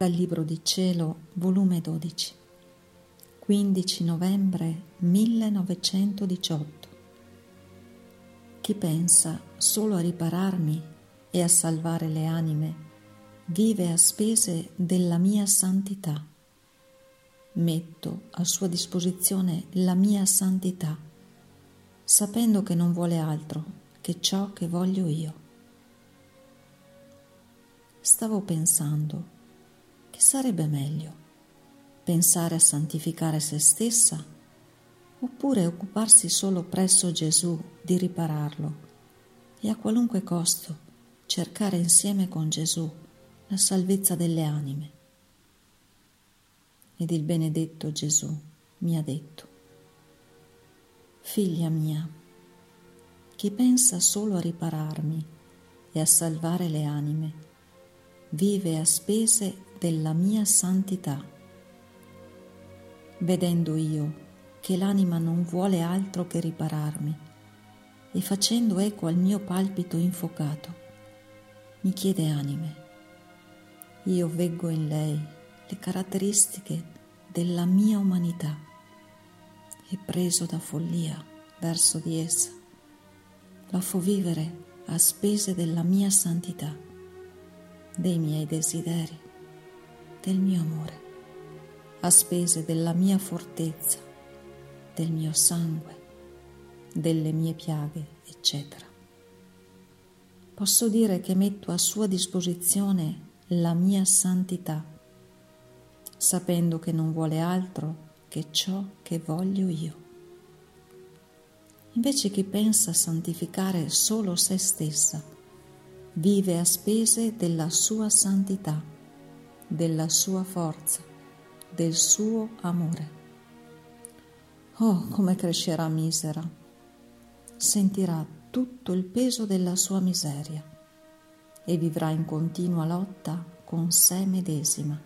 Dal Libro di Cielo, volume 12, 15 novembre 1918. Chi pensa solo a ripararmi e a salvare le anime, vive a spese della mia santità. Metto a sua disposizione la mia santità, sapendo che non vuole altro che ciò che voglio io. Stavo pensando sarebbe meglio? Pensare a santificare se stessa? Oppure occuparsi solo presso Gesù di ripararlo? E a qualunque costo cercare insieme con Gesù la salvezza delle anime. Ed il benedetto Gesù mi ha detto, Figlia mia, chi pensa solo a ripararmi e a salvare le anime, vive a spese della mia santità. Vedendo io che l'anima non vuole altro che ripararmi e facendo eco al mio palpito infocato, mi chiede anime. Io veggo in lei le caratteristiche della mia umanità e preso da follia verso di essa, la fo vivere a spese della mia santità, dei miei desideri del mio amore, a spese della mia fortezza, del mio sangue, delle mie piaghe, eccetera. Posso dire che metto a sua disposizione la mia santità, sapendo che non vuole altro che ciò che voglio io. Invece chi pensa a santificare solo se stessa, vive a spese della sua santità della sua forza, del suo amore. Oh, come crescerà misera! Sentirà tutto il peso della sua miseria e vivrà in continua lotta con sé medesima.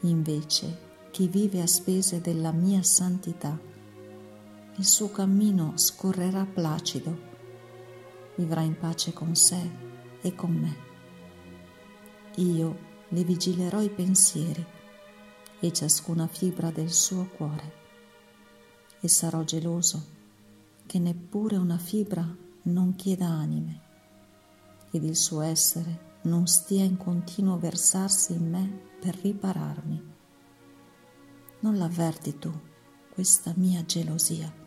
Invece, chi vive a spese della mia santità, il suo cammino scorrerà placido, vivrà in pace con sé e con me. Io le vigilerò i pensieri e ciascuna fibra del suo cuore e sarò geloso che neppure una fibra non chieda anime ed il suo essere non stia in continuo versarsi in me per ripararmi. Non l'avverti tu questa mia gelosia?